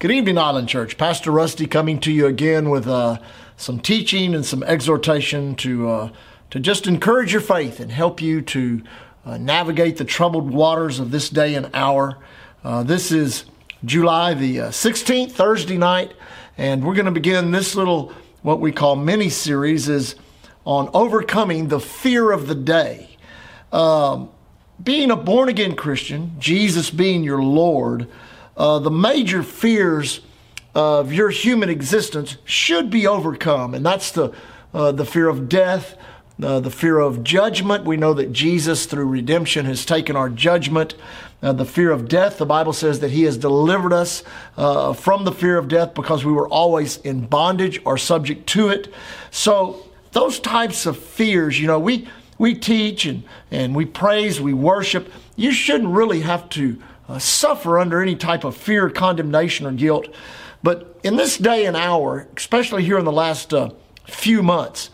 Good evening, Island Church. Pastor Rusty coming to you again with uh, some teaching and some exhortation to uh, to just encourage your faith and help you to uh, navigate the troubled waters of this day and hour. Uh, this is July the 16th, uh, Thursday night, and we're going to begin this little what we call mini series is on overcoming the fear of the day. Um, being a born again Christian, Jesus being your Lord uh, the major fears of your human existence should be overcome, and that's the uh, the fear of death, uh, the fear of judgment. We know that Jesus, through redemption, has taken our judgment. Uh, the fear of death, the Bible says that He has delivered us uh, from the fear of death because we were always in bondage or subject to it. So, those types of fears, you know, we, we teach and, and we praise, we worship. You shouldn't really have to uh, suffer under any type of fear, condemnation, or guilt. But in this day and hour, especially here in the last uh, few months,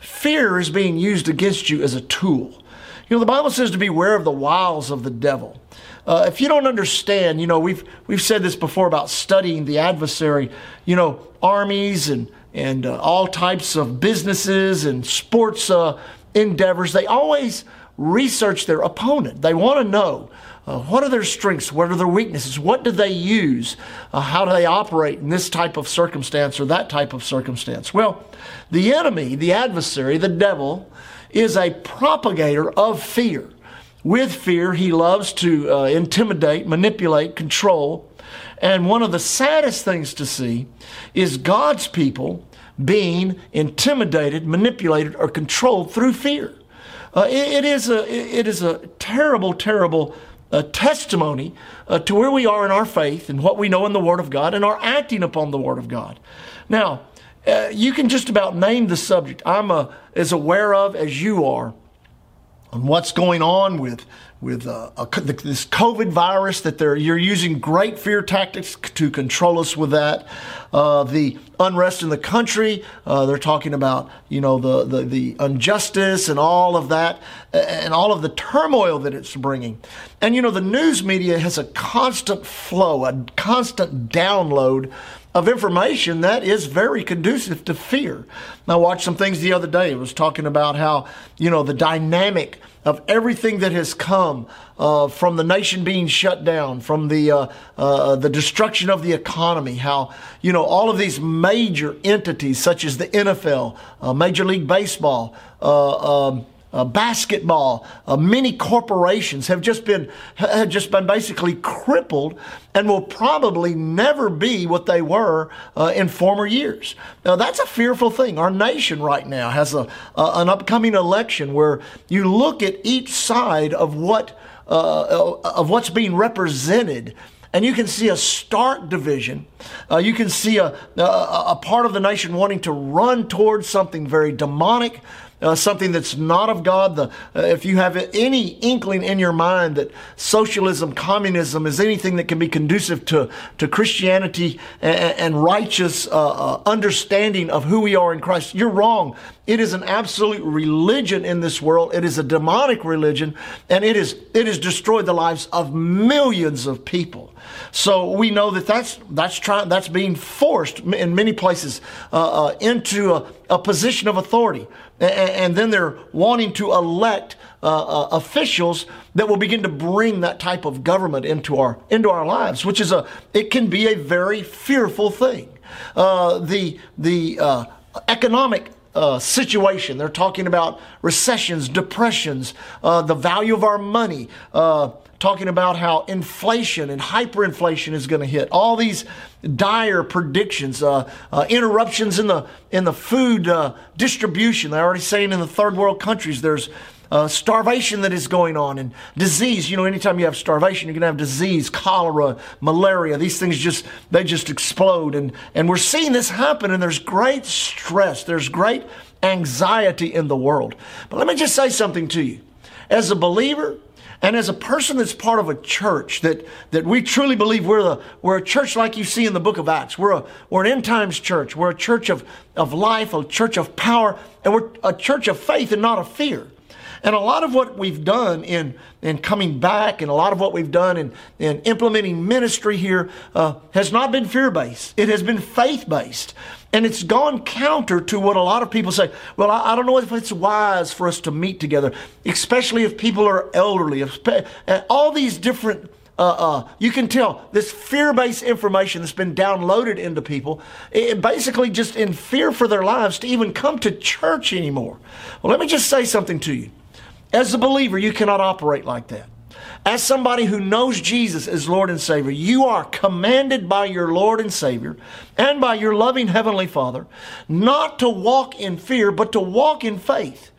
fear is being used against you as a tool. You know, the Bible says to beware of the wiles of the devil. Uh, if you don't understand, you know, we've we've said this before about studying the adversary. You know, armies and and uh, all types of businesses and sports uh, endeavors. They always research their opponent. They want to know uh, what are their strengths? What are their weaknesses? What do they use? Uh, how do they operate in this type of circumstance or that type of circumstance? Well, the enemy, the adversary, the devil, is a propagator of fear. With fear, he loves to uh, intimidate, manipulate, control. And one of the saddest things to see is God's people being intimidated, manipulated, or controlled through fear. Uh, it, it is a it is a terrible, terrible a testimony uh, to where we are in our faith and what we know in the Word of God and are acting upon the Word of God. Now, uh, you can just about name the subject. I'm uh, as aware of as you are on what's going on with with uh, a, this COVID virus that they're you're using great fear tactics to control us with that. Uh, the unrest in the country, uh, they're talking about you know the, the the injustice and all of that, and all of the turmoil that it's bringing. And you know the news media has a constant flow, a constant download of information that is very conducive to fear. I watched some things the other day. It was talking about how, you know, the dynamic of everything that has come uh, from the nation being shut down, from the uh, uh, the destruction of the economy, how you know all of these major entities such as the NFL, uh, Major League Baseball. Uh, um, uh, basketball, uh, many corporations have just been have just been basically crippled and will probably never be what they were uh, in former years. Now that's a fearful thing. Our nation right now has a an upcoming election where you look at each side of what uh, of what's being represented and you can see a stark division. Uh, you can see a, a, a, part of the nation wanting to run towards something very demonic, uh, something that's not of God, the, uh, if you have any inkling in your mind that socialism, communism is anything that can be conducive to, to Christianity and, and righteous uh, uh, understanding of who we are in Christ, you're wrong. It is an absolute religion in this world. It is a demonic religion, and it is it has destroyed the lives of millions of people. So we know that that's that's trying that's being forced in many places uh, uh, into a, a, position of authority, and, then they're wanting to elect uh, uh, officials that will begin to bring that type of government into our into our lives, which is a it can be a very fearful thing. Uh, the the uh, economic uh, situation. They're talking about recessions, depressions, uh, the value of our money, uh, talking about how inflation and hyperinflation is going to hit. All these dire predictions, uh, uh, interruptions in the in the food uh, distribution. They're already saying in the third world countries there's uh, starvation that is going on and disease. You know, anytime you have starvation, you're going to have disease, cholera, malaria. These things just, they just explode. And, and we're seeing this happen and there's great stress. There's great anxiety in the world. But let me just say something to you. As a believer, and as a person that's part of a church that, that we truly believe we're, the, we're a church like you see in the book of Acts. We're, a, we're an end times church. We're a church of, of life, a church of power, and we're a church of faith and not of fear. And a lot of what we've done in, in coming back and a lot of what we've done in, in implementing ministry here uh, has not been fear based, it has been faith based. And it's gone counter to what a lot of people say. Well, I, I, don't know if it's wise for us to meet together, especially if people are elderly. If, all these different uh, uh, you can tell this fear-based information that's been downloaded into people, it basically just in fear for their lives to even come to church anymore. Well, let me just say something to you. As a believer, you cannot operate like that. As somebody who knows Jesus as Lord and Savior, you are commanded by your Lord and Savior and by your loving Heavenly Father not to walk in fear, but to walk in faith.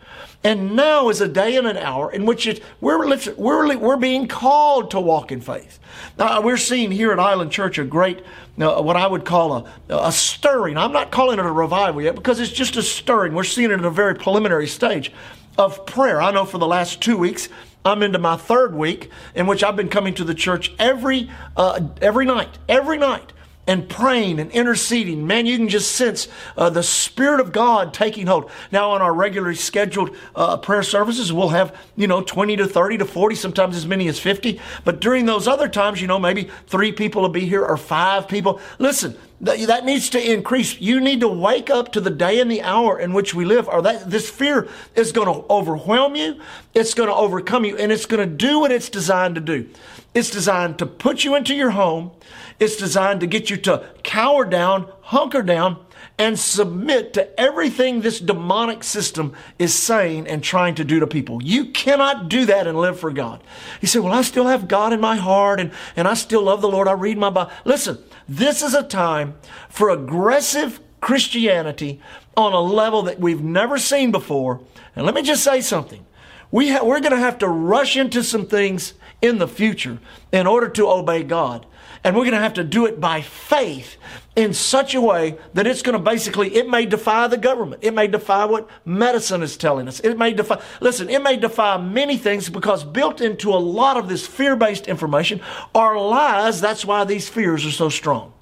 And now is a day and an hour in which it, we're, we're, we're being called to walk in faith. Now, we're seeing here at Island Church a great, uh, what I would call a, a stirring. I'm not calling it a revival yet because it's just a stirring. We're seeing it in a very preliminary stage of prayer. I know for the last two weeks, I'm into my third week in which I've been coming to the church every, uh, every night, every night and praying and interceding. Man, you can just sense uh, the Spirit of God taking hold. Now, on our regularly scheduled uh, prayer services, we'll have, you know, 20 to 30 to 40, sometimes as many as 50. But during those other times, you know, maybe three people will be here or five people. Listen, th- that needs to increase. You need to wake up to the day and the hour in which we live, or that this fear is going to overwhelm you. It's going to overcome you, and it's going to do what it's designed to do. It's designed to put you into your home. It's designed to get you to cower down, hunker down, and submit to everything this demonic system is saying and trying to do to people. You cannot do that and live for God. He said, Well, I still have God in my heart and, and I still love the Lord. I read my Bible. Listen, this is a time for aggressive Christianity on a level that we've never seen before. And let me just say something. We ha- we're going to have to rush into some things in the future in order to obey God. And we're going to have to do it by faith in such a way that it's going to basically, it may defy the government. It may defy what medicine is telling us. It may defy, listen, it may defy many things because built into a lot of this fear based information are lies. That's why these fears are so strong.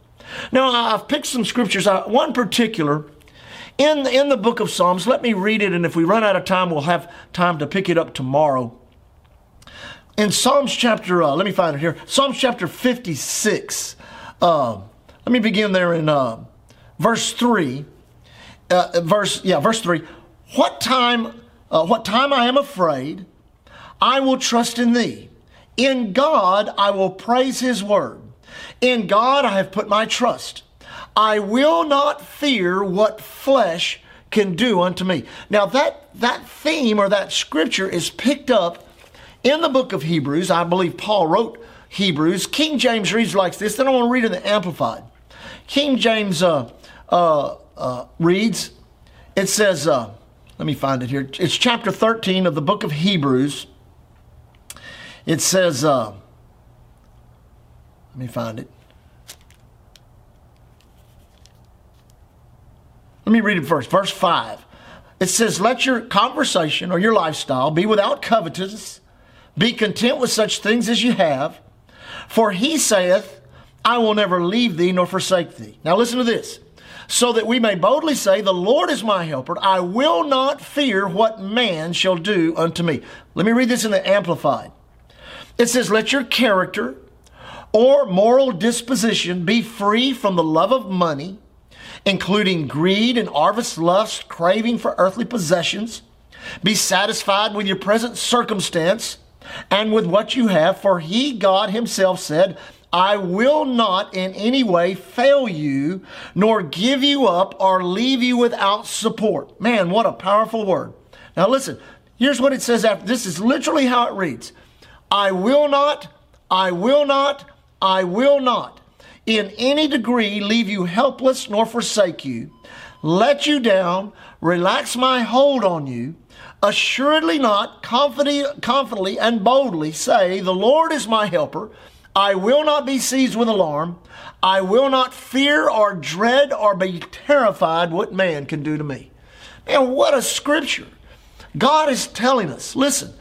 Now, I've picked some scriptures, one particular in, in the book of Psalms. Let me read it, and if we run out of time, we'll have time to pick it up tomorrow in Psalms chapter, uh, let me find it here. Psalms chapter 56. Uh, let me begin there in uh, verse 3. Uh, verse, yeah, verse 3. What time, uh, what time I am afraid, I will trust in thee. In God I will praise his word. In God I have put my trust. I will not fear what flesh can do unto me. Now that, that theme or that scripture is picked up in the book of Hebrews, I believe Paul wrote Hebrews. King James reads like this. Then I want to read in the Amplified. King James uh, uh, uh, reads, it says, uh, let me find it here. It's chapter 13 of the book of Hebrews. It says, uh, let me find it. Let me read it first. Verse 5. It says, Let your conversation or your lifestyle be without covetousness be content with such things as you have, for he saith, I will never leave thee nor forsake thee. Now listen to this. So that we may boldly say, The Lord is my helper. I will not fear what man shall do unto me. Let me read this in the Amplified. It says, Let your character or moral disposition be free from the love of money, including greed and arvist lust, craving for earthly possessions. Be satisfied with your present circumstance and with what you have, for he, God himself, said, I will not in any way fail you, nor give you up or leave you without support. Man, what a powerful word. Now listen, here's what it says after this is literally how it reads I will not, I will not, I will not in any degree leave you helpless nor forsake you, let you down, relax my hold on you assuredly not, confidently and boldly say, The Lord is my helper. I will not be seized with alarm. I will not fear or dread or be terrified what man can do to me. Man, what a scripture. God is telling us listen,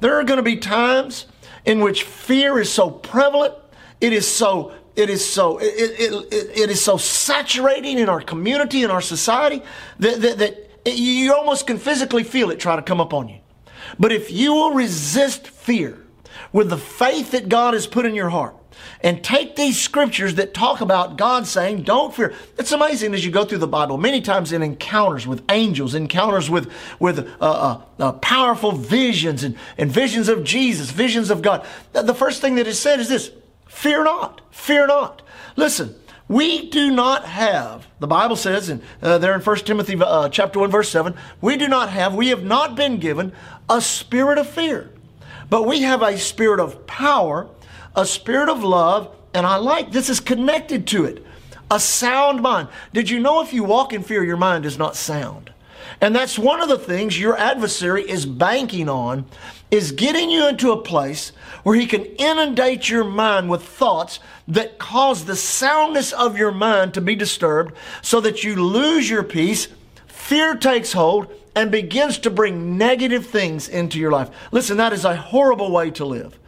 there are going to be times in which fear is so prevalent, it is so it is so it, it, it, it is so saturating in our community in our society that, that, that you almost can physically feel it try to come up on you. But if you will resist fear with the faith that God has put in your heart, and take these scriptures that talk about God saying, don't fear. It's amazing as you go through the Bible, many times in encounters with angels, encounters with, with uh, uh, uh, powerful visions and, and visions of Jesus, visions of God. The first thing that is said is this fear not, fear not. Listen, we do not have, the Bible says, and uh, there in 1 Timothy uh, chapter 1, verse 7, we do not have, we have not been given a spirit of fear, but we have a spirit of power a spirit of love, and I like this is connected to it. A sound mind. Did you know if you walk in fear, your mind is not sound? And that's one of the things your adversary is banking on is getting you into a place where he can inundate your mind with thoughts that cause the soundness of your mind to be disturbed so that you lose your peace, fear takes hold and begins to bring negative things into your life. Listen, that is a horrible way to live.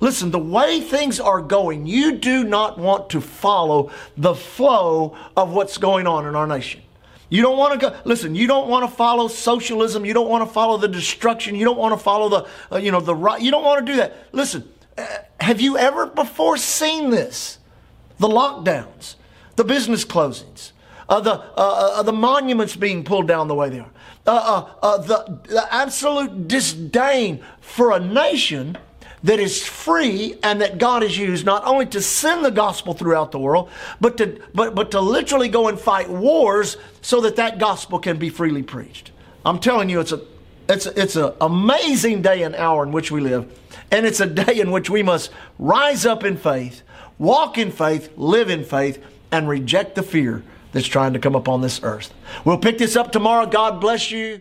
Listen, the way things are going, you do not want to follow the flow of what's going on in our nation. You don't want to go, listen, you don't want to follow socialism. You don't want to follow the destruction. You don't want to follow the, uh, you know, the right. You don't want to do that. Listen, uh, have you ever before seen this? The lockdowns, the business closings, uh, the, uh, uh the monuments being pulled down the way they are, the, the absolute disdain for a nation that is free and that God has used not only to send the gospel throughout the world, but to, but, but to literally go and fight wars so that that gospel can be freely preached. I'm telling you, it's a, it's, it's an amazing day and hour in which we live. And it's a day in which we must rise up in faith, walk in faith, live in faith, and reject the fear that's trying to come upon this earth. We'll pick this up tomorrow. God bless you.